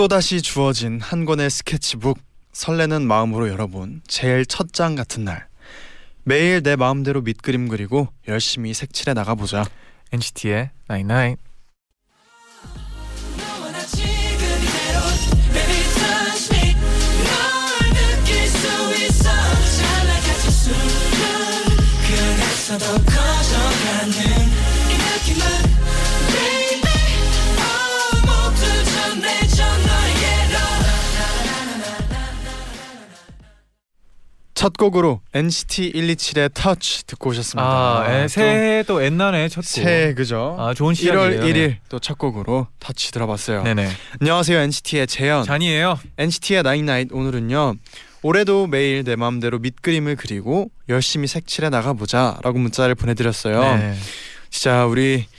또다시 주어진 한 권의 스케치북 설레는 마음으로 열어본 제일 첫 장 같은 날. 매일 내 마음대로 밑그림 그리고 열심히 색칠해 나가보자. NCT의 Night Night. 너와 나 지금 이대로 Baby touch me. 널 느낄 수 있어. 잘 나가는 순간 그래서도 커져가는 첫 곡으로 NCT 127의 터치 듣고 오셨습니다. 아, 에, 또 새해 또 옛날에 첫 곡. 새해 그죠? 아, 좋은 1월 시작이에요. 1일 또첫 곡으로 터치 들어봤어요. 네네. 안녕하세요 NCT의 재현. 잔이에요. NCT의 나인나잇 오늘은요. 올해도 매일 내 마음대로 밑그림을 그리고 열심히 색칠해 나가보자라고 문자를 보내드렸어요. 네. 진짜 우리 어,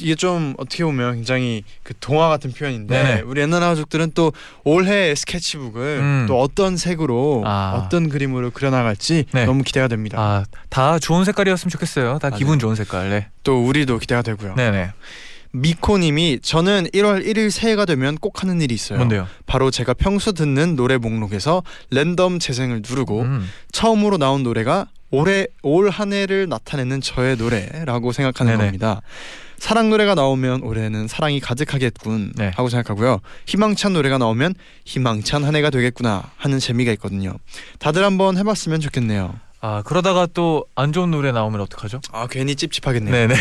이게 좀 어떻게 보면 굉장히 그 동화 같은 표현인데 네네. 우리 옛날 가족들은 또 올해 스케치북을 음. 또 어떤 색으로 아. 어떤 그림으로 그려나갈지 네. 너무 기대가 됩니다. 아, 다 좋은 색깔이었으면 좋겠어요. 다 아, 기분 네. 좋은 색깔. 네. 또 우리도 기대가 되고요. 네네. 미코님이 저는 1월 1일 새해가 되면 꼭 하는 일이 있어요. 뭔데요? 바로 제가 평소 듣는 노래 목록에서 랜덤 재생을 누르고 음. 처음으로 나온 노래가 올해 올 한 해를 나타내는 저의 노래라고 생각하는 네네. 겁니다. 사랑 노래가 나오면 올해는 사랑이 가득하겠군 네. 하고 생각하고요. 희망찬 노래가 나오면 희망찬 한 해가 되겠구나 하는 재미가 있거든요. 다들 한번 해봤으면 좋겠네요. 아, 그러다가 또 안 좋은 노래 나오면 어떡하죠? 아 괜히 찝찝하겠네요. 네네.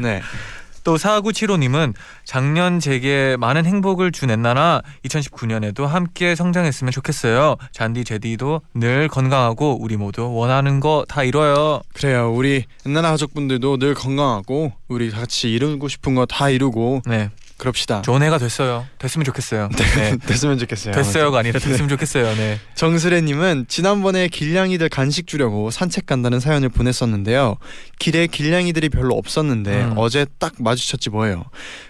네. 또 4975님은 작년 제게 많은 행복을 준 엔나나 2019년에도 함께 성장했으면 좋겠어요. 잔디 제디도 늘 건강하고 우리 모두 원하는 거 다 이뤄요. 그래요. 우리 옛날 가족분들도 늘 건강하고 우리 같이 이루고 싶은 거 다 이루고 네, 그럽시다. 좋은 해가 됐어요. 됐으면 좋겠어요. 네. 됐으면 좋겠어요. 됐어요가 아니라 됐으면 좋겠어요. 네. 정수래님은 지난번에 길냥이들 간식 주려고 산책 간다는 사연을 보냈었는데요. 길에 길냥이들이 별로 없었는데 음. 어제 딱 마주쳤지 뭐예요.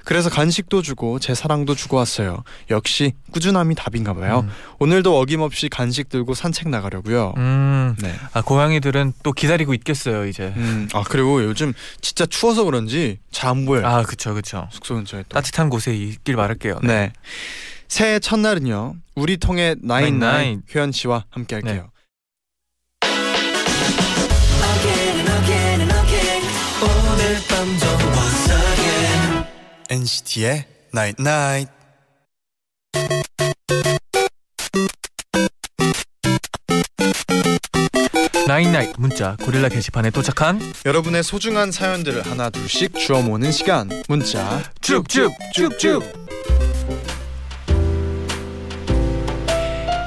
그래서 간식도 주고 제 사랑도 주고 왔어요. 역시 꾸준함이 답인가 봐요. 음. 오늘도 어김없이 간식 들고 산책 나가려고요. 음. 네. 아, 고양이들은 또 기다리고 있겠어요, 이제. 음, 아 그리고 요즘 진짜 추워서 그런지 잘 안 보여요. 아, 그쵸, 그쵸. 숙소 근처에 또. 따뜻 한 곳에 있길 바랄게요. 네. 새해 첫날은요. 우리 나인 나인 나인나인. 효연 씨와 함께 할게요. And again 오 나잇 문자 고릴라 게시판에 도착한 여러분의 소중한 사연들을 하나 둘씩 주워 모는 시간. 문자 쭉쭉쭉쭉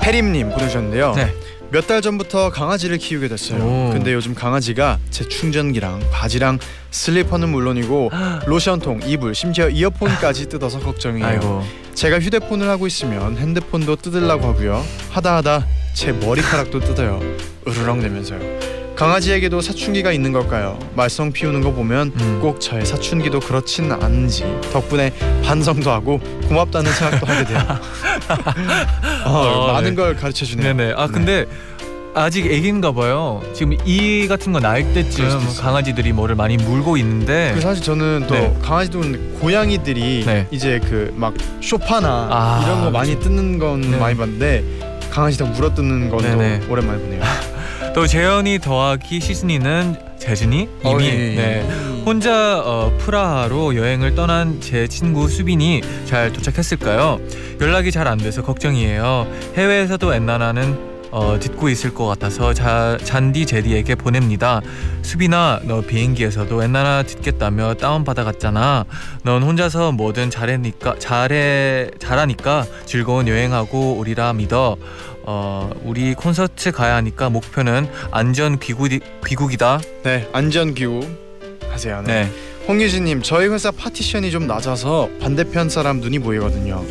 해림님 보내주셨는데요. 네. 몇 달 전부터 강아지를 키우게 됐어요. 오. 근데 요즘 강아지가 제 충전기랑 바지랑 슬리퍼는 물론이고 로션통, 이불, 심지어 이어폰까지 뜯어서 걱정이에요. 아이고 제가 휴대폰을 하고 있으면 핸드폰도 뜯으려고 하고요. 하다 하다 제 머리카락도 뜯어요. 으르렁대면서요. 강아지에게도 사춘기가 있는 걸까요? 말썽 피우는 거 보면 음. 꼭 저의 사춘기도 그렇진 않은지 덕분에 반성도 하고 고맙다는 생각도 하게 돼요. 어, 어, 많은 네. 걸 가르쳐 주네요. 네네 아 근데 아직 애기인가 봐요 지금 이 같은 거 수도 때쯤. 강아지들이 뭐를 많이 물고 있는데 그 사실 저는 또 네. 강아지도 고양이들이 네. 이제 그 막 쇼파나 아, 이런 거 많이 뜯는 건 네. 많이 봤는데 강아지 다 물어 뜯는 건 네네. 또 오랜만에 보네요. 또 재현이 더하기 시즈니는 재준이 어, 이미 예, 예. 네. 혼자 어, 프라하로 여행을 떠난 제 친구 수빈이 잘 도착했을까요? 연락이 잘 안 돼서 걱정이에요. 해외에서도 엔나나는 어, 듣고 있을 것 같아서 자, 잔디 제디에게 보냅니다. 수빈아, 너 비행기에서도 엔나나 듣겠다며 다운 받아갔잖아. 넌 혼자서 뭐든 잘하니까 잘해 잘하니까 즐거운 여행하고 우리라 믿어. 어, 우리 콘서트 가야 하니까 목표는 안전 귀국 귀국이다. 네, 안전 기후 하세요. 네. 네. 홍유진님 저희 회사 파티션이 좀 낮아서 반대편 사람 눈이 보이거든요.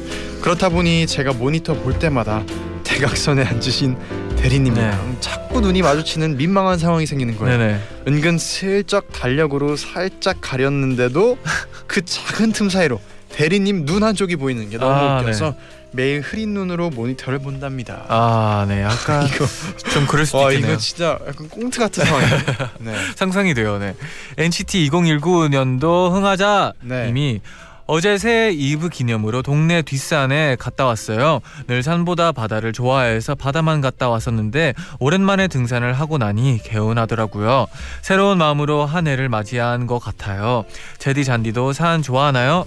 그렇다 보니 제가 모니터 볼 때마다 대각선에 앉으신 대리님이랑 자꾸 눈이 마주치는 민망한 상황이 생기는 거예요. 네네. 은근 슬쩍 달력으로 살짝 가렸는데도 그 작은 틈 사이로 대리님 눈 한쪽이 보이는 게 너무 아, 웃겨서 매일 흐린 눈으로 모니터를 본답니다. 아, 네. 약간 이거 좀 그럴 수도 와 있겠네요. 이거 진짜 약간 꽁트 같은 상황이에요. 네. 상상이 돼요. 네. NCT 2019년도 흥하자 네. 님이 어제 새해 이브 기념으로 동네 뒷산에 갔다 왔어요. 늘 산보다 바다를 좋아해서 바다만 갔다 왔었는데 오랜만에 등산을 하고 나니 개운하더라고요. 새로운 마음으로 한 해를 맞이한 것 같아요. 제디 잔디도 산 좋아하나요?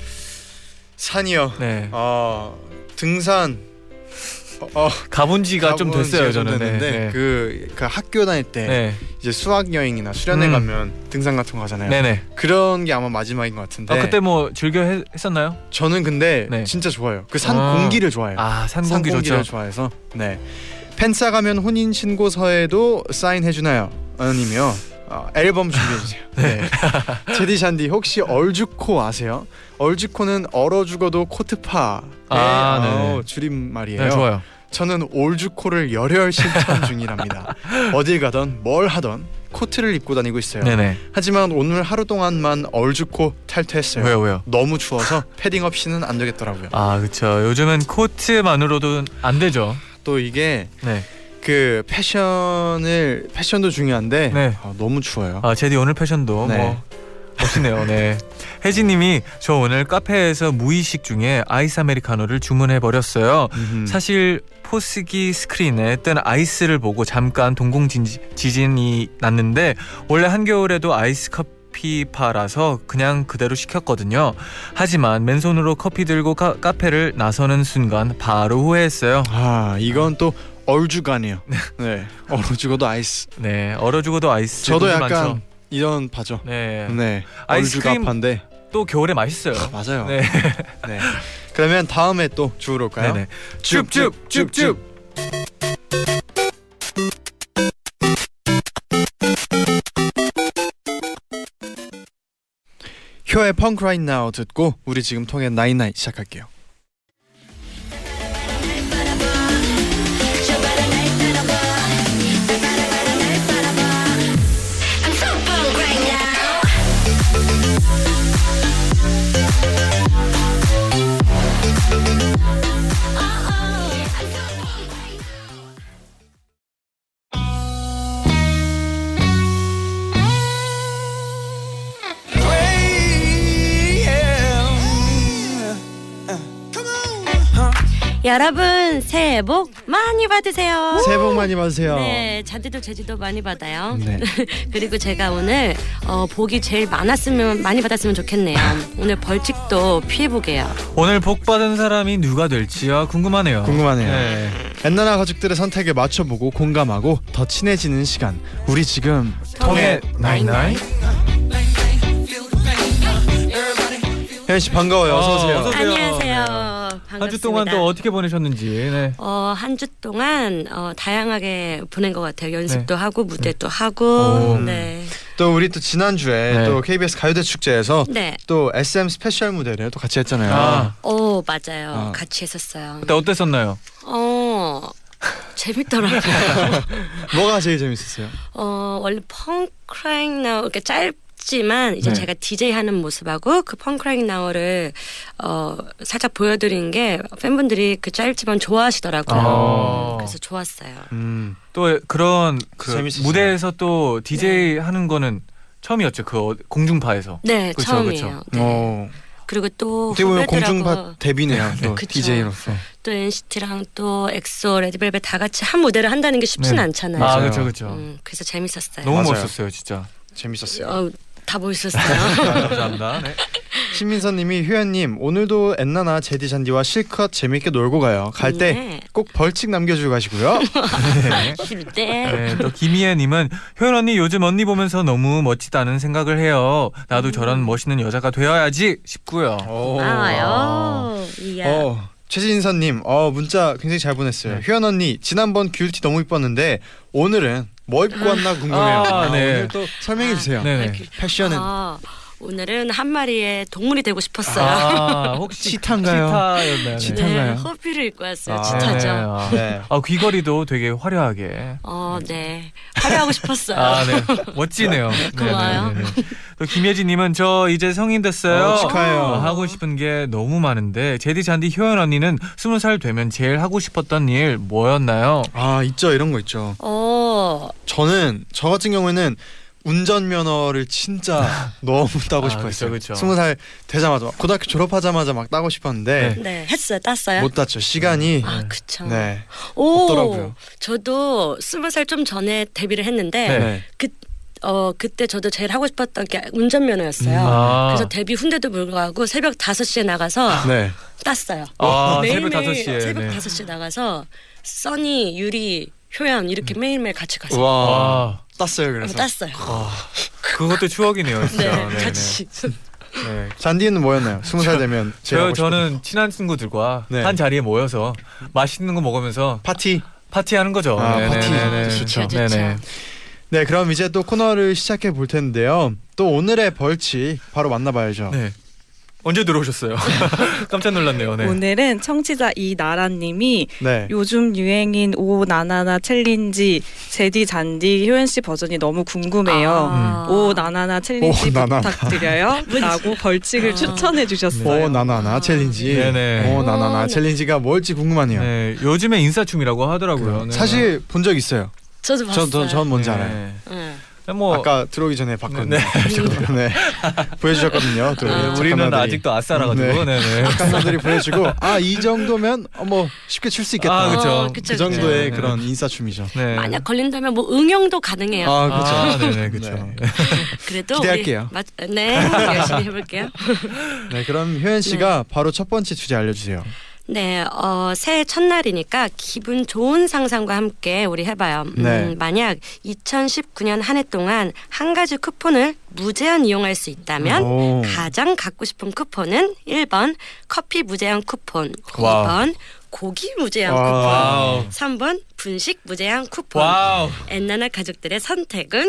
산이요. 네. 어 등산 어, 어, 가본 지가 좀 됐어요, 저는. 됐는데 네. 네. 그, 그 학교 다닐 때 네. 이제 수학 여행이나 수련회 음. 가면 등산 같은 거 하잖아요. 네네. 그런 게 아마 마지막인 것 같은데. 아, 그때 뭐 즐겨 했, 했었나요? 저는 근데 네. 진짜 좋아요. 그산 아. 공기를 좋아해요. 아, 산산 공기 좋죠. 좋아해서 네. 팬싸 가면 혼인 신고서에도 사인해 주나요? 아니면 어, 앨범 준비해 주세요. 네. 제디 샨디 혹시 얼주코 아세요? 얼주코는 얼어 죽어도 코트파의 아, 네. 어, 줄임말이에요. 네, 좋아요. 저는 올주코를 열혈 실천 중이랍니다. 어딜 가던 뭘 하던 코트를 입고 다니고 있어요. 네네. 하지만 오늘 하루 동안만 얼주코 탈퇴했어요. 왜요, 왜요? 너무 추워서 패딩 없이는 안 되겠더라고요. 아, 그쵸. 요즘은 코트만으로도 안 되죠. 또 이게 네. 그 패션을 패션도 중요한데 네. 아, 너무 추워요. 아 재디 오늘 패션도 네. 뭐 멋있네요. 네. 혜진님이 저 오늘 카페에서 무의식 중에 아이스 아메리카노를 주문해 버렸어요. 음흠. 사실 포스기 스크린에 뜬 아이스를 보고 잠깐 동공 진- 지진이 났는데 원래 한겨울에도 아이스 커피파라서 그냥 그대로 시켰거든요. 하지만 맨손으로 커피 들고 카, 카페를 나서는 순간 바로 후회했어요. 아 이건 또 얼주가네요. 네, 얼어 죽어도 아이스. 네, 얼어 죽어도 아이스. 저도 약간 많죠. 이런 바죠. 네. 네, 아이스크림- 얼주가파인데 또 겨울에 맛있어요. 맞아요. 네. 네. 그러면 다음에 또 주우러 올까요? 네네. 줍줍 줍줍. 효의 펑크 라인 나우 듣고 우리 지금 통해 나인나인 시작할게요. 여러분 새해 복 많이 받으세요. 새해 복 많이 받으세요. 네, 잔디도 제주도 많이 받아요. 네. 그리고 제가 오늘 어, 복이 제일 많았으면 많이 받았으면 좋겠네요. 오늘 벌칙도 피해 보게요. 오늘 복 받은 사람이 누가 될지요 궁금하네요. 궁금하네요. 네. 엔나나 가족들의 선택에 맞춰보고 공감하고 더 친해지는 시간. 우리 지금 통해 나인나인. 효연 씨 반가워요. 어서 오세요. 어서 오세요. 안녕하세요. 반갑습니다. 한주 동안 또 어떻게 보내셨는지. 네. 어, 한 주 동안 어, 다양하게 보낸 것 같아요. 연습도 하고 무대도 오. 하고. 네. 또 우리 또 지난 주에 네. 또 KBS 가요대 축제에서 네. 또 SM 스페셜 무대를 또 같이 했잖아요. 아, 오, 맞아요. 아. 같이 했었어요. 그때 어땠었나요? 어. 재밌더라고요. 뭐가 제일 재밌었어요? 어 원래 Punk Right Now 이렇게 짧 지만 이제 네. 제가 DJ 하는 모습하고 그 Punk Right Now를 어 살짝 보여드린 게 팬분들이 그 짧지만 좋아하시더라고요. 아. 그래서 좋았어요. 음. 또 그런 그. 무대에서 또 DJ 하는 거는 처음이었죠. 그 어- 공중파에서. 네 그쵸, 처음이에요. 그쵸. 네. 어. 그리고 또 어떻게 보면 후배들하고 공중파 데뷔네요. 또 그쵸. DJ로서. 또 NCT랑 또 엑소, 레드벨벳 다 같이 한 무대를 한다는 게 쉽진 네. 않잖아요. 아. 그렇죠, 그렇죠. 음, 그래서 재밌었어요. 너무 맞아요. 멋있었어요, 진짜. 재밌었어요. 어, 다 멋있었어요. 감사합니다. 네. 신민서님이 효연님 오늘도 엔나나 제디 잔디와 실컷 재밌게 놀고 가요. 갈때 네. 꼭 벌칙 남겨주고 가시고요. 네. 쉴 때. 네, 또 김희애님은 효연 언니 요즘 언니 보면서 너무 멋지다는 생각을 해요. 나도 저런 멋있는 여자가 되어야지 싶고요. 오. 아요. 이야. 어, 최진선님, 어 문자 굉장히 잘 보냈어요. 네. 효연 언니 지난번 귤티 너무 이뻤는데 오늘은 뭐 입고 왔나 궁금해요. 아, 아, 네. 오늘 또 설명해 주세요. 네네. 패션은 아, 오늘은 한 마리의 동물이 되고 싶었어요. 아, 혹시 치타인가요? 치타였나요? 치타. 네, 치타인가요? 호피를 입고 왔어요. 아, 치타죠. 네, 아. 네. 아, 귀걸이도 되게 화려하게. 어, 네. 화려하고 싶었어요. 아, 네. 멋지네요. 고마워요. 네, 네, 네, 네. 또 김예진님은 저 이제 성인 됐어요. 어, 축하해요. 어, 하고 싶은 게 너무 많은데 제디 잔디 효연 언니는 스무 살 되면 제일 하고 싶었던 일 뭐였나요? 아 있죠 이런 거 있죠. 어, 저는 저 같은 경우에는 운전면허를 진짜 너무 따고 아, 싶어했어요. 그쵸, 그쵸. 스무 살 되자마자 막 고등학교 졸업하자마자 막 따고 싶었는데 네. 네. 했어요. 땄어요. 못 땄죠. 시간이 아, 그쵸. 네. 오, 없더라고요. 저도 스무 살 좀 전에 데뷔를 했는데 네. 네. 그, 어, 그때 저도 제일 하고 싶었던 게 운전면허였어요. 음, 아. 그래서 데뷔 훈데도 불구하고 새벽 5시에 나가서 네. 땄어요. 아, 새벽 매일매일 5시에. 새벽 네. 5시에 나가서 써니, 유리, 효연 이렇게 매일매일 같이 갔어요. 와. 와, 땄어요 어, 그래서. 땄어요. 그것도 추억이네요, 진짜. 네, 네, 네. 같이. 네. 잔디는 뭐였나요? 스무 살 되면 저 저는 친한 친구들과 네. 한 자리에 모여서 맛있는 거 먹으면서 파티. 파티하는 거죠. 아, 네네네네. 파티. 좋죠. 좋죠. 네네. 네, 그럼 이제 또 코너를 시작해 볼 텐데요. 또 오늘의 벌칙 바로 만나봐야죠. 네. 언제 들어오셨어요? 깜짝 놀랐네요. 네. 오늘은 청취자 이나라님이 네. 요즘 유행인 오 나나나 챌린지 잰디 쟌디 효연 씨 버전이 너무 궁금해요. 아. Oh Na Na Na 챌린지 Oh, Na Na Na. 부탁드려요. 라고 벌칙을 아. 추천해 주셨어요. Oh Na Na Na 챌린지. 네네. Oh Na Na Na 오, 네. 챌린지가 뭘지 궁금하네요. 네, 요즘에 인싸춤이라고 하더라고요. 네. 사실 본 적 있어요. 저도 봤어요. 전, 전, 전 뭔지 네. 알아요. 네. 뭐 아까 들어오기 전에 봤거든요. 네. 네. 보여주셨거든요. 또 네, 아. 우리는. 아직도 아싸라가지고 네. 네. 작가분들이 보여주고 아 이 정도면 어, 뭐 쉽게 출 수 있겠다. 아, 그쵸. 어, 그 정도의 네. 그런 인사춤이죠. 네. 만약 걸린다면 뭐 응용도 가능해요. 아 그렇죠. 아, 네네, 그렇죠. 네. 그래도 기대할게요. 우리, 맞, 네, 열심히 해볼게요. 네, 그럼 효연 씨가 바로 첫 번째 주제 알려주세요. 네, 어, 새해 첫날이니까 기분 좋은 상상과 함께 우리 해봐요. 음, 네. 만약 2019년 한 해 동안 한 가지 쿠폰을 무제한 이용할 수 있다면 오. 가장 갖고 싶은 쿠폰은 1번 커피 무제한 쿠폰, 와우. 2번 고기 무제한 와우. 쿠폰, 3번 분식 무제한 쿠폰. 와우. 엔나나 가족들의 선택은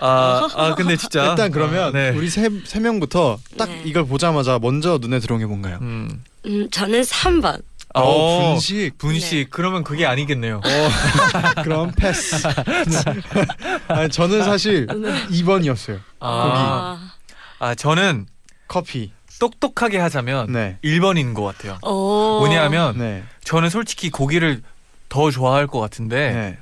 아, 아 근데 진짜 일단 그러면 네. 우리 세, 세 명부터 딱 네. 이걸 보자마자 먼저 눈에 들어온 게 뭔가요? 음. 음, 저는 3번. 어, 어, 분식. 분식. 네. 그러면 그게 아니겠네요. 그럼 패스. 아니, 저는 사실 2번이었어요. 아, 아 저는 커피. 똑똑하게 하자면 네. 1번인 것 같아요. 오. 뭐냐면 네. 저는 솔직히 고기를 더 좋아할 것 같은데 네.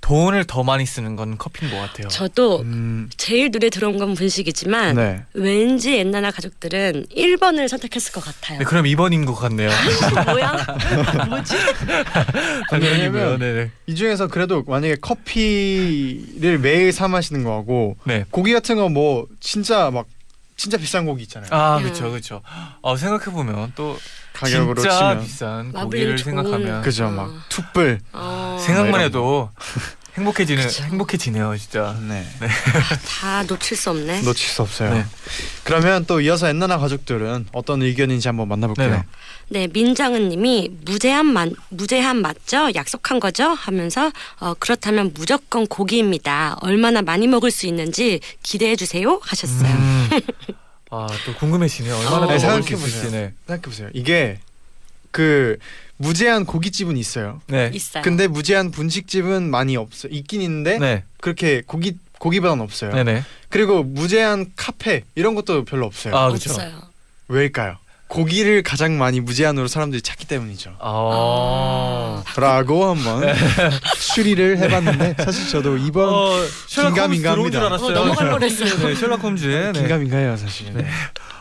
돈을 더 많이 쓰는 건 커피인 것 같아요. 저도 음, 제일 눈에 들어온 건 분식이지만 네. 왠지 엔나나 가족들은 1번을 선택했을 것 같아요. 네, 그럼 2번인 것 같네요. 뭐야? 뭐지? 왜냐면 네네. 이 중에서 그래도 만약에 커피를 매일 사 마시는 거하고 네. 고기 같은 거 뭐 진짜 막 진짜 비싼 고기 있잖아요. 아 음. 그렇죠 그렇죠. 어 생각해 보면 또 가격으로 진짜 치면 비싼 고기를 좋은- 생각하면 그죠 어. 막 툭불. 어, 생각만 해도 행복해지는 그쵸. 행복해지네요 진짜. 네. 다 놓칠 수 없네. 놓칠 수 없어요. 네. 그러면 또 이어서 엔나나 가족들은 어떤 의견인지 한번 만나볼게요. 네네. 네, 민정은님이 무제한 만 무제한 맞죠? 약속한 거죠? 하면서 어, 그렇다면 무조건 고기입니다. 얼마나 많이 먹을 수 있는지 기대해 주세요 하셨어요. 음. 아또 궁금해지네요. 얼마나 어. 더 네, 먹을 수 생각해보세요. 있을지. 네. 생각해 보세요. 이게 그 무제한 고깃집은 있어요. 네. 있어요. 근데 무제한 분식집은 많이 없어요. 있긴 있는데 네. 그렇게 고기 고기보다는 없어요. 네네. 그리고 무제한 카페 이런 것도 별로 없어요. 아 그렇죠. 없어요. 왜일까요? 고기를 가장 많이 무제한으로 사람들이 찾기 때문이죠. 아. 라고 한번 추리를 해봤는데 사실 저도 이번 어, 긴가민가합니다. 어, 넘어갈 뻔했어요. 네, 셜록 홈즈의 네. 긴가민가해요 사실. 네.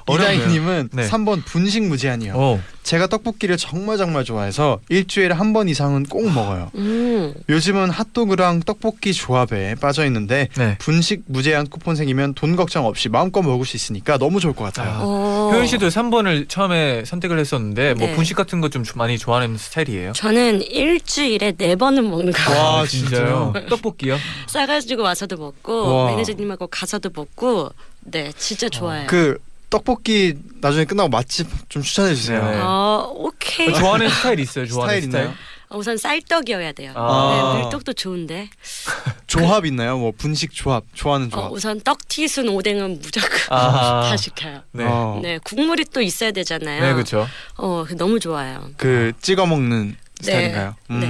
이다희님은 네. 3번 분식 무제한이요. 어. 제가 떡볶이를 정말 정말 좋아해서 일주일에 한 번 이상은 꼭 먹어요. 음. 요즘은 핫도그랑 떡볶이 조합에 빠져 있는데 네. 분식 무제한 쿠폰 생기면 돈 걱정 없이 마음껏 먹을 수 있으니까 너무 좋을 것 같아요. 아. 어. 효연 씨도 3번을 처음에 선택을 했었는데 뭐 네. 분식 같은 거 좀 많이 좋아하는 스타일이에요. 저는 일주일에 네 번은 먹는 거. 와, 아, 진짜요? 진짜요? 떡볶이요? 싸가지고 와서도 먹고 와. 매니저님하고 가서도 먹고 네 진짜 좋아요. 그 떡볶이 나중에 끝나고 맛집 좀 추천해 주세요. 네. 어 오케이. 좋아하는 스타일 있어요. 좋아하는 스타일 스타일. 있나요? 어, 우선 쌀떡이어야 돼요. 아. 네, 밀떡도 좋은데. 조합 있나요? 뭐 분식 조합 좋아하는 어, 조합. 우선 떡튀순 오뎅은 무조건 아. 다 시켜요. 네. 어, 네, 국물이 또 있어야 되잖아요. 네, 그렇죠. 어, 너무 좋아요. 그 찍어 먹는 네. 스타일인가요? 음. 네.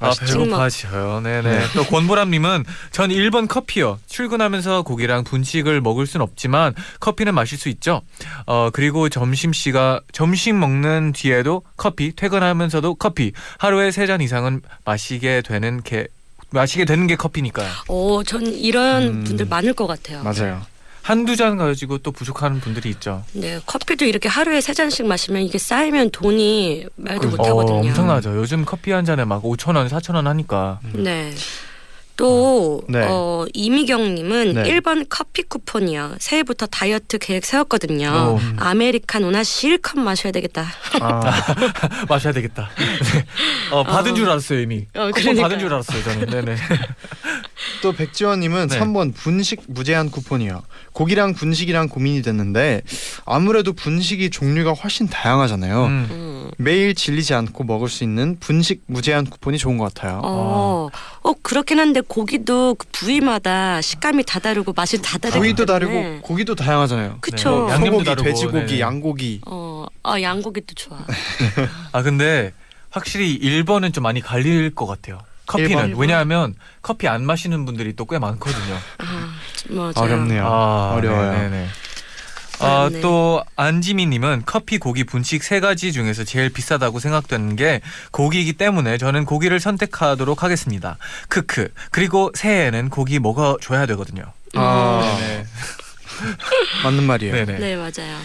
아 맛있죠? 배고파지요. 네네. 또 권보람님은 전 1번 커피요. 출근하면서 고기랑 분식을 먹을 순 없지만 커피는 마실 수 있죠. 어 그리고 점심 시가 점심 먹는 뒤에도 커피, 퇴근하면서도 커피. 하루에 세 잔 이상은 마시게 되는 게 마시게 되는 게 커피니까요. 어, 전 이런 음. 분들 많을 것 같아요. 맞아요. 한두 잔 가지고 또 부족한 분들이 있죠. 네, 커피도 이렇게 하루에 세 잔씩 마시면 이게 쌓이면 돈이 말도 못 어, 하거든요. 엄청나죠. 요즘 커피 한 잔에 막 5천 원, 4천 원 하니까. 네. 또 네. 어, 이미경님은 네. 1번 커피 쿠폰이요. 새해부터 다이어트 계획 세웠거든요. 오. 아메리카노나 실컷 마셔야 되겠다. 아, 마셔야 되겠다. 네. 어, 받은 어. 줄 알았어요 이미. 어, 쿠폰 그러니까요. 받은 줄 알았어요 저는. 네네. 또 백지원님은 네. 3번 분식 무제한 쿠폰이요. 고기랑 분식이랑 고민이 됐는데 아무래도 분식이 종류가 훨씬 다양하잖아요. 음. 음. 매일 질리지 않고 먹을 수 있는 분식 무제한 쿠폰이 좋은 것 같아요. 어, 어 그렇긴 한데 고기도 그 부위마다 식감이 다 다르고 맛이 다 다르기 부위도. 다르고 고기도 다양하잖아요. 그쵸. 네. 양념도 소고기, 다르고, 돼지고기, 네네. 양고기. 어, 아 양고기도 좋아. 아 근데 확실히 1번은 좀 많이 갈릴 것 같아요. 커피는? 왜냐하면 커피 안 마시는 분들이 또 꽤 많거든요. 아, 맞아요. 어렵네요. 어려워요. 네네네. 아. 또 안지미님은 커피, 고기, 분식 세 가지 중에서 제일 비싸다고 생각되는 게 고기이기 때문에 저는 고기를 선택하도록 하겠습니다. 크크. 그리고 새해에는 고기 먹어줘야 되거든요. 아, 네네. 맞는 말이에요. 네. 네네. 네 맞아요.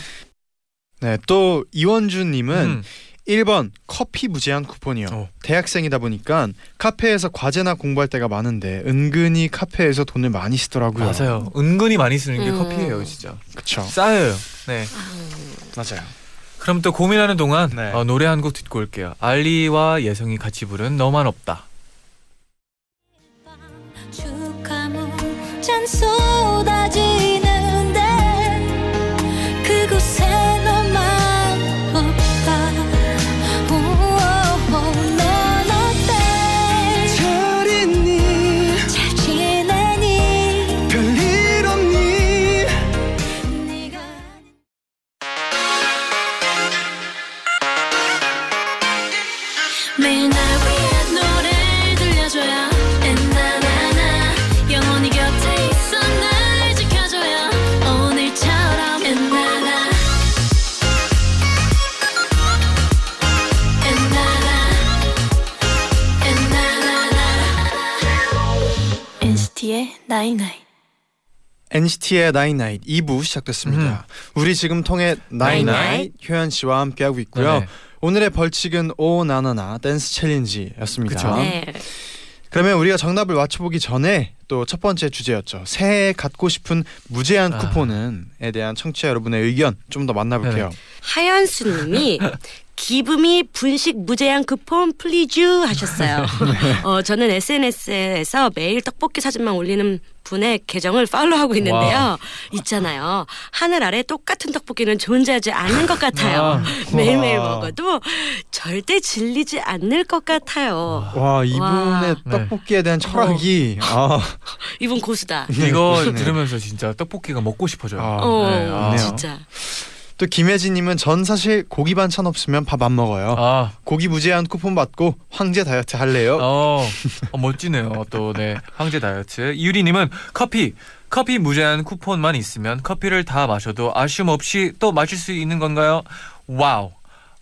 또 이원주님은 음, 1번 커피 무제한 쿠폰이요. 어. 대학생이다 보니까 카페에서 과제나 공부할 때가 많은데 은근히 카페에서 돈을 많이 쓰더라고요. 맞아요. 은근히 많이 쓰는 게 음. 커피예요, 진짜. 그렇죠. 쌓여요. 네. 맞아요. 그럼 또 고민하는 동안 네. 어, 노래 한 곡 듣고 올게요. 알리와 예성이 같이 부른 너만 없다. NCT의 나인나잇 2부 시작됐습니다. 우리 지금 통해 나인나잇 나잇나잇. 효연 씨와 함께하고 있고요. 네네. 오늘의 벌칙은 Oh Na Na Na 댄스 챌린지였습니다. 그쵸. 네. 그러면 우리가 정답을 맞춰보기 전에 또 첫 번째 주제였죠. 새해에 갖고 싶은 무제한 아. 쿠폰은에 대한 청취자 여러분의 의견 좀 더 만나볼게요. 하연수님이 give me 분식 무제한 쿠폰 please 하셨어요. 어, 저는 SNS에서 매일 떡볶이 사진만 올리는 분의 계정을 팔로우하고 있는데요. 와우. 있잖아요. 하늘 아래 똑같은 떡볶이는 존재하지 않는 것 같아요. 매일매일 와. 먹어도 절대 질리지 않을 것 같아요. 와 이분의 와. 네. 떡볶이에 대한 철학이 아, 이분 고수다. 이거 네. 들으면서 진짜 떡볶이가 먹고 싶어져요. 아, 어, 네, 아. 진짜. 또 김혜진님은 전 사실 고기 반찬 없으면 밥 안 먹어요. 아, 고기 무제한 쿠폰 받고 황제 다이어트 할래요? 어, 어, 멋지네요. 또 네, 황제 다이어트. 유리님은 커피. 커피 무제한 쿠폰만 있으면 커피를 다 마셔도 아쉬움 없이 또 마실 수 있는 건가요? 와우.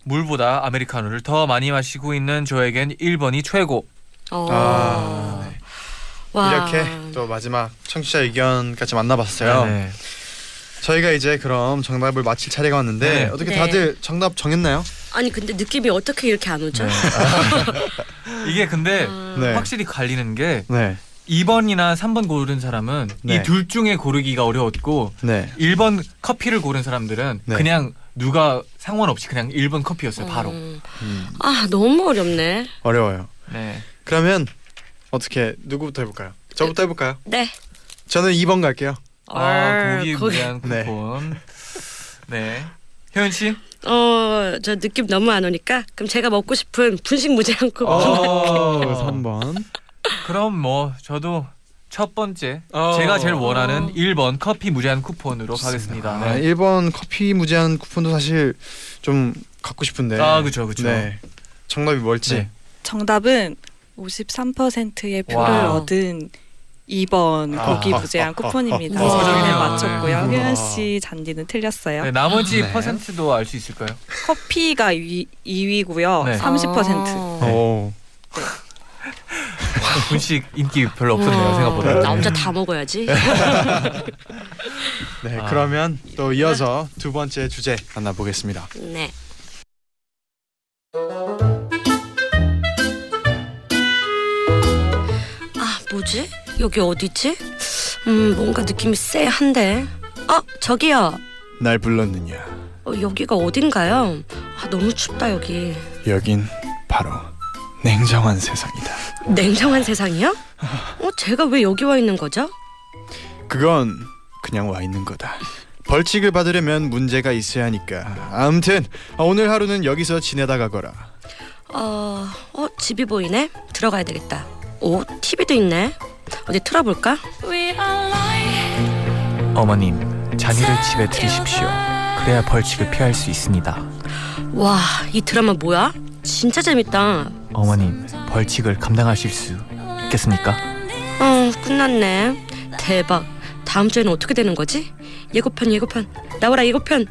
물보다 아메리카노를 더 많이 마시고 있는 저에겐 1번이 최고. 어. 아, 네. 와. 이렇게 또 마지막 청취자 의견까지 만나봤어요. 네. 저희가 이제 그럼 정답을 맞힐 차례가 왔는데 네. 어떻게 네. 다들 정답 정했나요? 아니 근데 느낌이 어떻게 이렇게 안 오죠? 네. 이게 근데 아, 네. 확실히 갈리는 게 네. 2번이나 3번 고른 사람은 네. 이둘 중에 고르기가 어려웠고 네. 1번 커피를 고른 사람들은 네. 그냥 누가 상관없이 그냥 1번 커피였어요. 바로. 음. 음, 아 너무 어렵네. 어려워요. 네. 그러면 어떻게 누구부터 해볼까요? 저부터 해볼까요? 네. 저는 2번 갈게요. 아, 얼, 고기 무제한 네. 쿠폰. 네. 혜연 씨? 어, 저 느낌 너무 안 오니까 그럼 제가 먹고 싶은 분식 무제한 쿠폰. 어, 3번. 그럼 뭐 저도 첫 번째 어. 제가 제일 원하는 1번 커피 무제한 쿠폰으로 가겠습니다. 아, 네. 1번 커피 무제한 쿠폰도 사실 좀 갖고 싶은데. 아, 그쵸, 그쵸. 네. 정답이 뭘지. 네. 정답은 53%의 표를 와우. 얻은 2번 아. 고기 무제한 쿠폰입니다. 우와. 네, 우와. 맞췄고요. 네. 효연 씨 쟌디는 틀렸어요. 네, 나머지 네. 퍼센트도 알 수 있을까요? 커피가 2, 2위고요. 네. 30%. 아. 오. 분식 인기 별로 없었네요 어, 생각보다. 나 혼자 다 먹어야지. 네, 아. 그러면 또 이어서 두 번째 주제 만나보겠습니다. 네. 여기 어디지? 음, 뭔가 느낌이 쎄한데. 어, 저기요. 날 불렀느냐? 어, 여기가 어딘가요? 아, 너무 춥다 여기. 여긴 바로 냉정한 세상이다. 냉정한 세상이요? 어, 제가 왜 여기 와 있는 거죠? 그건 그냥 와 있는 거다. 벌칙을 받으려면 문제가 있어야 하니까. 아무튼 오늘 하루는 여기서 지내다 가거라. 어, 어, 집이 보이네. 들어가야 되겠다. 오, TV도 있네. 어디 틀어볼까? 어머님 잔이를 집에 들이십시오. 그래야 벌칙을 피할 수 있습니다. 와, 이 드라마 뭐야? 진짜 재밌다. 어머님 벌칙을 감당하실 수 있겠습니까? 어, 끝났네. 대박. 다음 주에는 어떻게 되는 거지? 예고편, 예고편. 나와라, 예고편.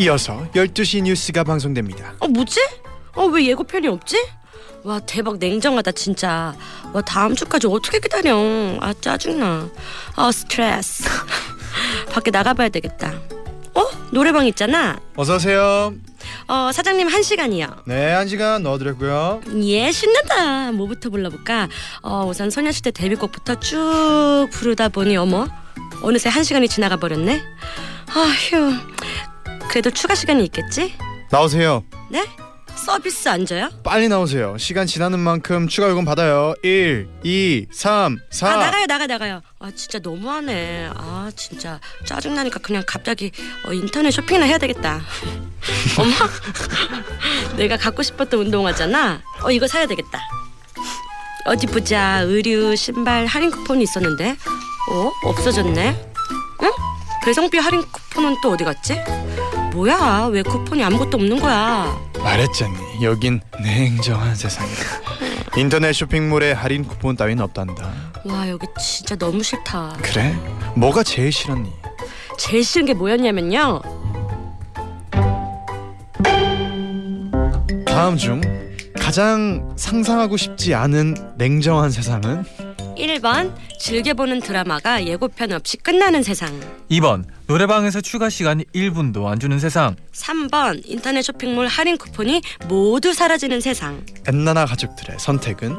이어서 12시 뉴스가 방송됩니다. 어, 뭐지? 어, 왜 예고편이 없지? 와, 대박 냉정하다, 진짜. 와, 다음 주까지 어떻게 기다려. 아, 짜증나. 아, 스트레스. 밖에 나가봐야 되겠다. 어? 노래방 있잖아. 어서 오세요. 어, 사장님 한 시간이요. 네, 한 시간 넣어드렸고요. 예, 신난다. 뭐부터 불러볼까? 어, 우선 소녀시대 데뷔곡부터 쭉 부르다 보니 어머, 어느새 한 시간이 지나가 버렸네. 아휴, 그래도 추가 시간이 있겠지? 나오세요. 네? 서비스 안 줘요? 빨리 나오세요. 시간 지나는 만큼 추가 요금 받아요. 1, 2, 3, 4. 아 나가요 나가 나가요. 아 진짜 너무하네. 아 진짜 짜증 나니까 그냥 갑자기 어, 인터넷 쇼핑이나 해야 되겠다. 엄마, 내가 갖고 싶었던 운동화잖아. 어 이거 사야 되겠다. 어디 보자. 의류, 신발 할인 쿠폰이 있었는데, 어 없어졌네. 응? 배송비 할인 쿠폰은 또 어디 갔지? 뭐야? 왜 쿠폰이 아무것도 없는 거야? 말했잖니. 여긴 냉정한 세상이다. 인터넷 쇼핑몰에 할인 쿠폰 따윈 없단다. 와 여기 진짜 너무 싫다. 그래? 뭐가 제일 싫었니? 제일 싫은 게 뭐였냐면요. 다음 중 가장 상상하고 싶지 않은 냉정한 세상은 1번 즐겨보는 드라마가 예고편 없이 끝나는 세상. 2번 노래방에서 추가 시간 1분도 안 주는 세상. 3번 인터넷 쇼핑몰 할인 쿠폰이 모두 사라지는 세상. 엔나나 가족들의 선택은?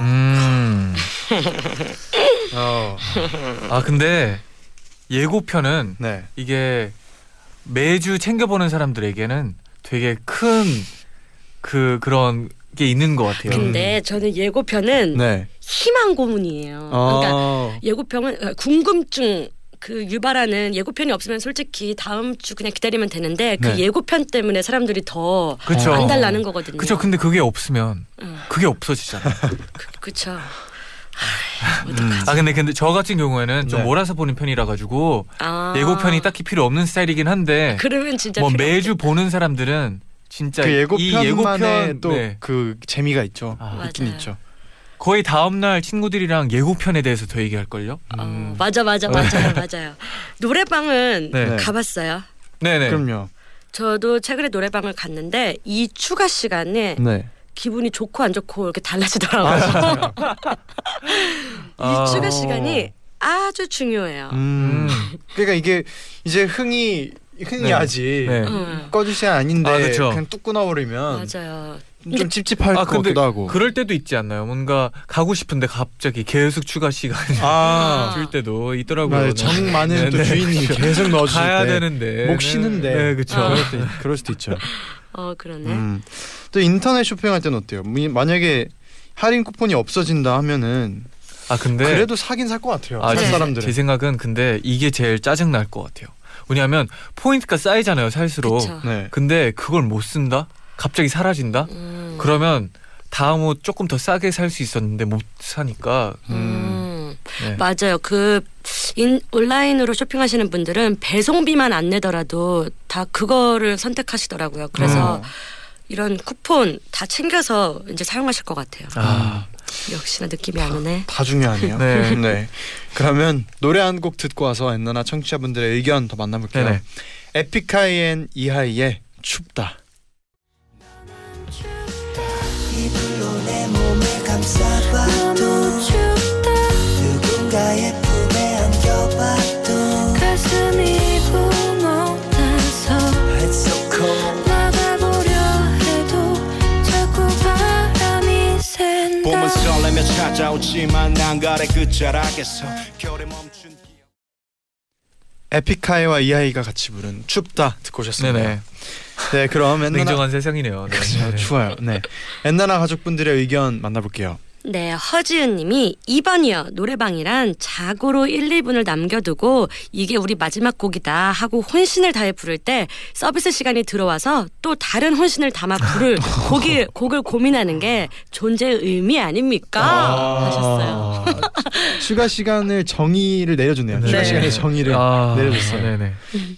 음... 어, 아 근데 예고편은 네. 이게 매주 챙겨보는 사람들에게는 되게 큰 그 그런 게 있는 것 같아요. 근데 저는 예고편은 네. 희망 고문이에요 그러니까 어, 예고편은 어, 궁금증 그 유발하는 예고편이 없으면 솔직히 다음 주 그냥 기다리면 되는데 그 네. 예고편 때문에 사람들이 더. 안달나는 거거든요 그쵸. 근데 그게 없으면 응. 그게 없어지잖아요. 그, 그쵸 아, 아 근데 근데 저 같은 경우에는 좀 네. 몰아서 보는 편이라 가지고 아. 예고편이 딱히 필요 없는 스타일이긴 한데 그러면 진짜 뭐 매주 보는 사람들은 진짜 그이 예고편만의 예고편 또 네. 그 재미가 있죠. 아, 있긴 맞아요. 있죠. 거의 다음 날 친구들이랑 예고편에 대해서 더 얘기할 걸요. 어, 맞아 맞아 맞아요 맞아요 노래방은 네. 가봤어요 네네. 그럼요. 저도 최근에 노래방을 갔는데 이 추가 시간에 네. 기분이 좋고 안 좋고 이렇게 달라지더라고요 아. 이 추가 시간이 아주 중요해요 음. 그러니까 이게 이제 흥이 흥이 네. 하지. 네. 응, 꺼줄 시간 아닌데 아, 그쵸. 그냥 뚝 끊어버리면 맞아요 좀 찝찝할 아 것 같기도 하고. 그럴 때도 있지 않나요? 뭔가 가고 싶은데 갑자기 계속 추가 시간 아, 줄 때도 있더라고요. 맞아요. 정 많은 또 네, 네. 주인이 계속 넣어줄 가야 때. 되는데 목 쉬는데. 네, 그렇죠. 아. 그럴, 때, 그럴 수도 있죠. 어 그러네 음. 또 인터넷 쇼핑할 때는 어때요? 미- 만약에 할인 쿠폰이 없어진다 하면은 아 근데 그래도 사긴 살 것 같아요. 아, 살 제, 사람들은. 제 생각은 근데 이게 제일 짜증 날 것 같아요. 왜냐하면 포인트가 쌓이잖아요 살수록. 그쵸. 네. 근데 그걸 못 쓴다? 갑자기 사라진다? 음. 그러면 다음 옷 조금 더 싸게 살 수 있었는데 못 사니까 음. 네. 맞아요. 그 인, 온라인으로 쇼핑하시는 분들은 배송비만 안 내더라도 다 그거를 선택하시더라고요. 그래서 어. 이런 쿠폰 다 챙겨서 이제 사용하실 것 같아요. 아, 역시나 느낌이 안 오네. 다 중요하네요. 네. 그러면 노래 한 곡 듣고 와서 엔너나 청취자분들의 의견 더 만나볼게요. 네네. 에픽하이엔 이하이의 춥다. 이불 설레며 찾아오지만 난 가래 끝자락에서 겨울에 멈춘 기억 에픽하이와 이하이가 같이 부른 춥다 듣고 오셨습니다. 네네. 네, 그럼 엔나나 냉정한 세상이네요. 네. 그렇죠, 추워요. 네, 엔나나 가족분들의 의견 만나볼게요. 네, 허지은 님이 2번이요. 노래방이란 자고로 1, 2분을 남겨두고 이게 우리 마지막 곡이다 하고 혼신을 다해 부를 때 서비스 시간이 들어와서 또 다른 혼신을 담아 부를 곡이 곡을 고민하는 게 존재의 의미 아닙니까? 하셨어요. 추가 시간을 정의를 내려줬네요. 추가 네. 시간의 정의를 아, 내려줬어요. 네네.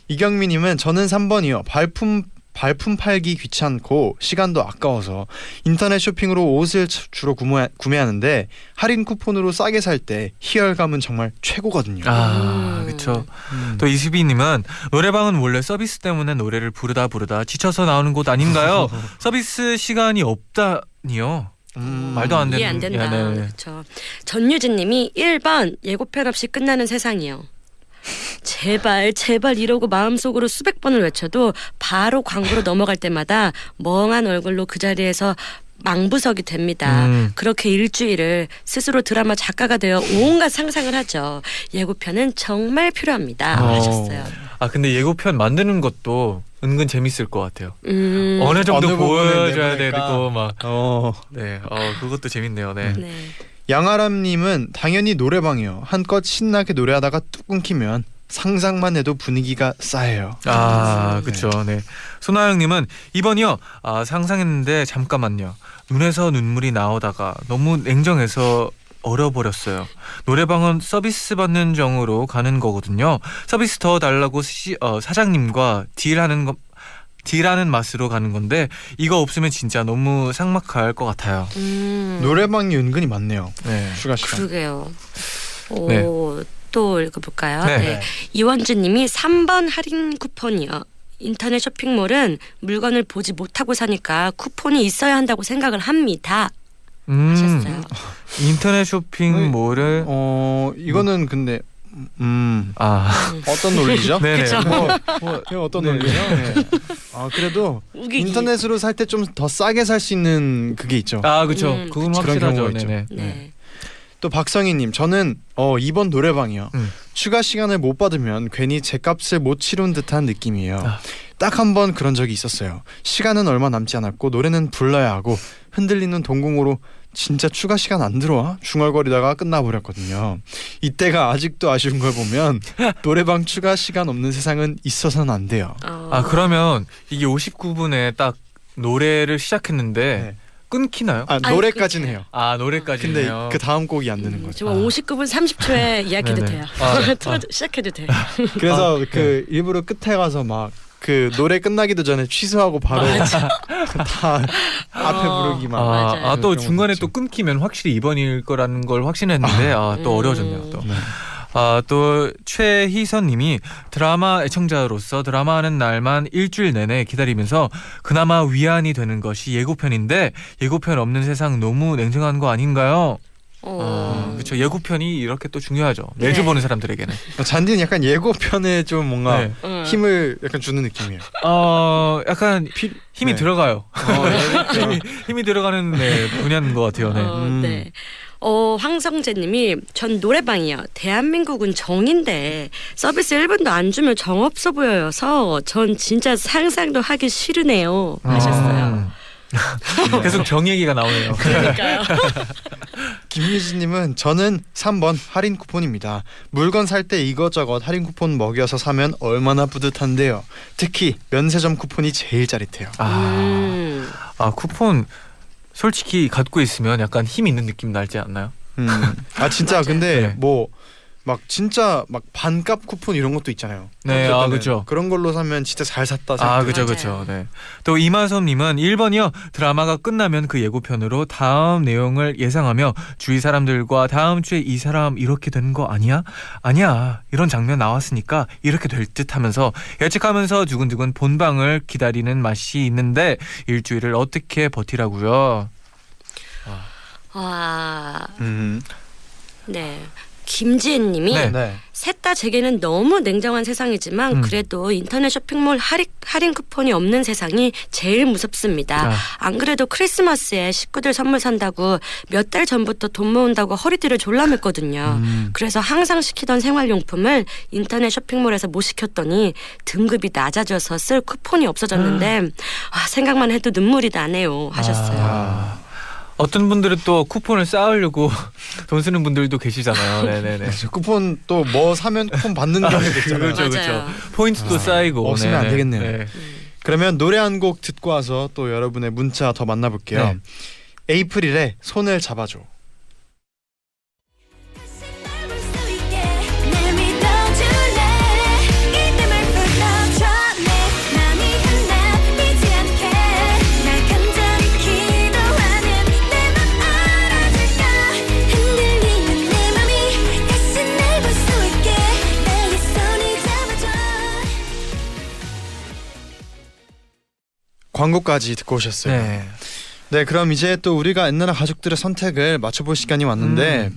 이경민님은 저는 3번이요. 발품 발품 팔기 귀찮고 시간도 아까워서 인터넷 쇼핑으로 옷을 주- 주로 구매, 구매 하는데 할인 쿠폰으로 싸게 살 때 희열감은 정말 최고거든요. 아, 음. 그렇죠. 음. 또 이수빈님은 노래방은 원래 서비스 때문에 노래를 부르다 부르다 지쳐서 나오는 곳 아닌가요? 서비스 시간이 없다니요. 음. 말도 안 되는. 이해 안 된다. 예, 네, 네. 그렇죠. 전유진님이 1번 예고편 없이 끝나는 세상이요. 제발 제발 이러고 마음속으로 수백 번을 외쳐도 바로 광고로 넘어갈 때마다 멍한 얼굴로 그 자리에서 망부석이 됩니다. 음. 그렇게 일주일을 스스로 드라마 작가가 되어 온갖 상상을 하죠. 예고편은 정말 필요합니다. 어. 하셨어요. 아 근데 예고편 만드는 것도 은근 재밌을 것 같아요. 음, 어느 정도 어느 보여줘야? 되고 막. 어. 네, 어 그것도 재밌네요. 네. 네. 양아람님은 당연히 노래방이요. 한껏 신나게 노래하다가 뚝 끊기면 상상만 해도 분위기가 싸해요. 아, 그렇죠. 네. 손아영님은 이번이요. 아 상상했는데 잠깐만요. 눈에서 눈물이 나오다가 너무 냉정해서 얼어버렸어요. 노래방은 서비스 받는 정으로 가는 거거든요. 서비스 더 달라고 시, 어, 사장님과 딜하는 거. 딜하는 맛으로 가는 건데 이거 없으면 진짜 너무 삭막할 것 같아요. 음, 노래방이 은근히 많네요. 네. 추가 시간. 그러게요. 오, 네. 또 읽어볼까요? 네. 네. 이원주님이 3번 할인 쿠폰이요. 인터넷 쇼핑몰은 물건을 보지 못하고 사니까 쿠폰이 있어야 한다고 생각을 합니다. 음, 하셨어요. 인터넷 쇼핑몰을 어 이거는 근데 음 아, 어떤 논리죠? 네네. 그쵸. 뭐, 뭐, 이거 어떤 네. 논리죠? 네. 아 그래도 우기기. 인터넷으로 살 때 좀 더 싸게 살 수 있는 그게 있죠. 아, 그렇죠. 음, 그건 확실하죠. 경우가 있죠. 네네. 네. 또 박성희님 저는 어 이번 노래방이요. 음. 추가 시간을 못 받으면 괜히 제 값을 못 치룬 듯한 느낌이에요. 아. 딱한 번 그런 적이 있었어요. 시간은 얼마 남지 않았고 노래는 불러야 하고 흔들리는 동공으로 진짜 추가 시간 안 들어와 중얼거리다가 끝나버렸거든요. 이때가 아직도 아쉬운 걸 보면 노래방 추가 시간 없는 세상은 있어서는 안 돼요. 어, 아, 그러면 이게 59분에 딱 노래를 시작했는데 네. 끊기나요? 아 아니, 노래까지는 그- 해요. 아, 근데 노래까지네요. 그 다음 곡이 안 되는 거죠. 정말 59분 30초에 이야기해도 네네. 돼요. 아, 네. 틀어도 시작해도 돼. 그래서 아, 그 일부러 끝에 가서 막 그 노래 끝나기도 전에 취소하고 바로 다 앞에 어. 부르기만. 아, 맞아요. 아, 또 그런 거 중간에. 또 끊기면 확실히 2번일 거라는 걸 확신했는데 아, 또 음. 어려워졌네요. 또. 네. 아, 또 최희선님이 드라마 애청자로서 드라마 하는 날만 일주일 내내 기다리면서 그나마 위안이 되는 것이 예고편인데 예고편 없는 세상 너무 냉정한 거 아닌가요? 어. 아, 그렇죠. 예고편이 이렇게 또 중요하죠. 매주 네. 보는 사람들에게는. 잔디는 약간 예고편에 좀 뭔가 네. 음. 힘을 약간 주는 느낌이에요. 어, 약간 힘이 네. 들어가요. 어, 힘이, 힘이 들어가는 네, 분야인 것 같아요. 네. 어, 음. 네. 어, 황성재님이 전 노래방이요. 대한민국은 정인데 서비스 1분도 안 주면 정 없어 보여서 전 진짜 상상도 하기 싫으네요. 하셨어요. 아, 계속 정 얘기가 나오네요. 그러니까요. 김유진님은 저는 3번 할인 쿠폰입니다. 물건 살 때 이것저것 할인 쿠폰 먹여서 사면 얼마나 뿌듯한데요. 특히 면세점 쿠폰이 제일 짜릿해요. 아, 음. 아 쿠폰 솔직히 갖고 있으면 약간 힘 있는 느낌 날지 않나요? 음. 아 진짜 맞아요. 근데 네. 뭐 막 진짜 막 반값 쿠폰 이런 것도 있잖아요. 네, 아, 그죠. 그런 걸로 사면 진짜 잘 샀다. 아, 생각. 그죠, 맞아요. 그죠. 네. 또 이만섭님은 1번이요. 드라마가 끝나면 그 예고편으로 다음 내용을 예상하며 주위 사람들과 다음 주에 이 사람 이렇게 되는 거 아니야? 아니야. 이런 장면 나왔으니까 이렇게 될 듯 하면서 예측하면서 두근두근 본방을 기다리는 맛이 있는데 일주일을 어떻게 버티라고요? 와, 음. 네. 김지혜님이 네. 네. 셋다 제게는 너무 냉정한 세상이지만 음. 그래도 인터넷 쇼핑몰 할인, 할인 쿠폰이 없는 세상이 제일 무섭습니다. 아. 안 그래도 크리스마스에 식구들 선물 산다고 몇 달 전부터 돈 모은다고 허리띠를 졸라맸거든요. 음. 그래서 항상 시키던 생활용품을 인터넷 쇼핑몰에서 못 시켰더니 등급이 낮아져서 쓸 쿠폰이 없어졌는데 아, 생각만 해도 눈물이 나네요 하셨어요. 아. 어떤 분들은 또 쿠폰을 쌓으려고 돈 쓰는 분들도 계시잖아요. 네네네. 쿠폰 또 뭐 사면 쿠폰 받는 경우도 있잖아요. 그렇죠, 맞아요. 그렇죠. 포인트도 아, 쌓이고 없으면 안 네네. 되겠네요. 네. 그러면 노래 한 곡 듣고 와서 또 여러분의 문자 더 만나볼게요. 네. 에이프릴의 손을 잡아줘. 광고까지 듣고 오셨어요. 네. 네. 그럼 이제 또 우리가 옛날 가족들의 선택을 맞춰볼 시간이 왔는데,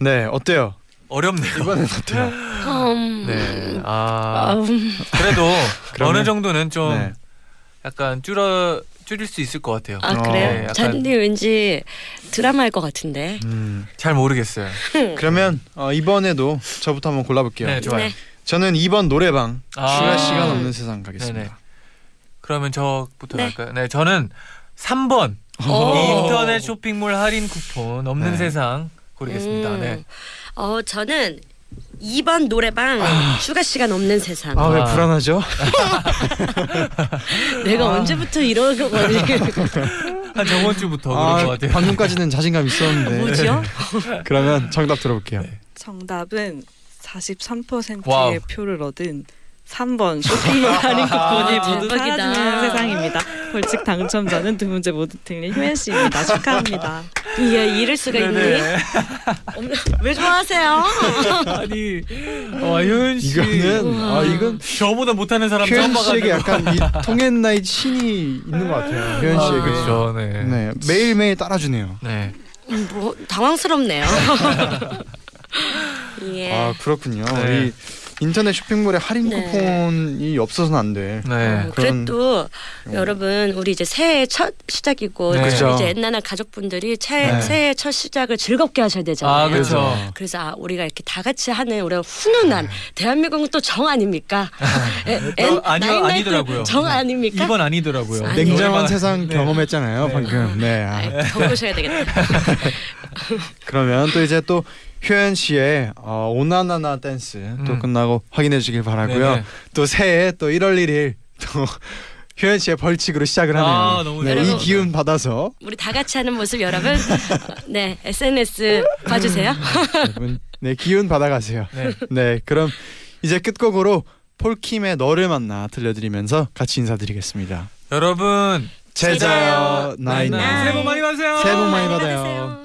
네, 어때요? 어렵네요. 이번엔 어때요? 음, 네. 아 음, 그래도 그러면- 어느 정도는 좀 네. 약간 줄어 줄일 수 있을 것 같아요. 아 어, 그래요? 네, 약간- 잔디 왠지 드라마일 것 같은데. 음, 잘 모르겠어요. 그러면 어, 이번에도 저부터 한번 골라볼게요. 네, 좋아요. 네. 저는 2번 노래방 아. 추가 시간 없는 세상 가겠습니다. 네네. 그러면 저부터 네. 갈까요? 네, 저는 3번 오. 인터넷 쇼핑몰 할인 쿠폰 없는 네. 세상 고르겠습니다. 음. 네. 어 저는 2번 노래방 추가 시간 없는 세상. 아 왜 아. 불안하죠? 내가 언제부터 이런 거 한 저번 주부터 아, 그런 것 같아요. 방금까지는 자신감 있었는데. 뭐지요? 그러면 정답 들어볼게요. 네. 정답은 43%의 와우. 표를 얻은 3번 쇼핑몰 할인 쿠폰이 아, 모두 대박이다. 사라지는 세상입니다. 벌칙 당첨자는 두 문제 모두 틀린 효연 씨입니다. 축하합니다. 이야 이럴 수가 있니? 왜 좋아하세요? 아니, 어, 효연 씨. 이거는 아 이건 저보다 못하는 사람 처음 효연 씨에게 봐가지고. 약간 이 통했night 신이 있는 것 같아요. 효연 아, 씨에게. 그렇죠. 네. 네 매일 매일 따라주네요. 네. 음, 뭐 당황스럽네요. 예. 아 그렇군요. 네. 이 인터넷 쇼핑몰에 할인 네. 쿠폰이 없어서는 안 돼. 네. 어, 그래도 여러분 우리 이제 새해 첫 시작이고 네. 그죠. 이제 옛날 가족분들이 채, 네. 새해 첫 시작을 즐겁게 하셔야 되잖아요. 아, 그렇죠. 그래서 아, 우리가 이렇게 다 같이 하는 우리가 훈훈한 대한민국은 또 정 아닙니까? 엔- 아니요, 아니더라고요. 정 아닙니까? 2번 아니더라고요. 아니. 냉정한 노래방- 세상 네. 경험했잖아요 방금. 네. 아, 겪으셔야 되겠다. 그러면 또 이제 또 효연 씨의 어, 오나나나 댄스 또 음. 끝나고 확인해 주길 바라고요. 네네. 또 새해 또 1월 1일 또 효연 씨의 벌칙으로 시작을 하네요. 아, 너무 네. 이 기운 받아서 우리 다 같이 하는 모습 여러분, 어, 네 SNS 봐주세요. 여러분 네 기운 받아가세요. 네. 네 그럼 이제 끝곡으로 폴킴의 너를 만나 들려드리면서 같이 인사드리겠습니다. 여러분 제자요 나잇나잇 새해 복 많이 받으세요. 새해 복 많이 받아요.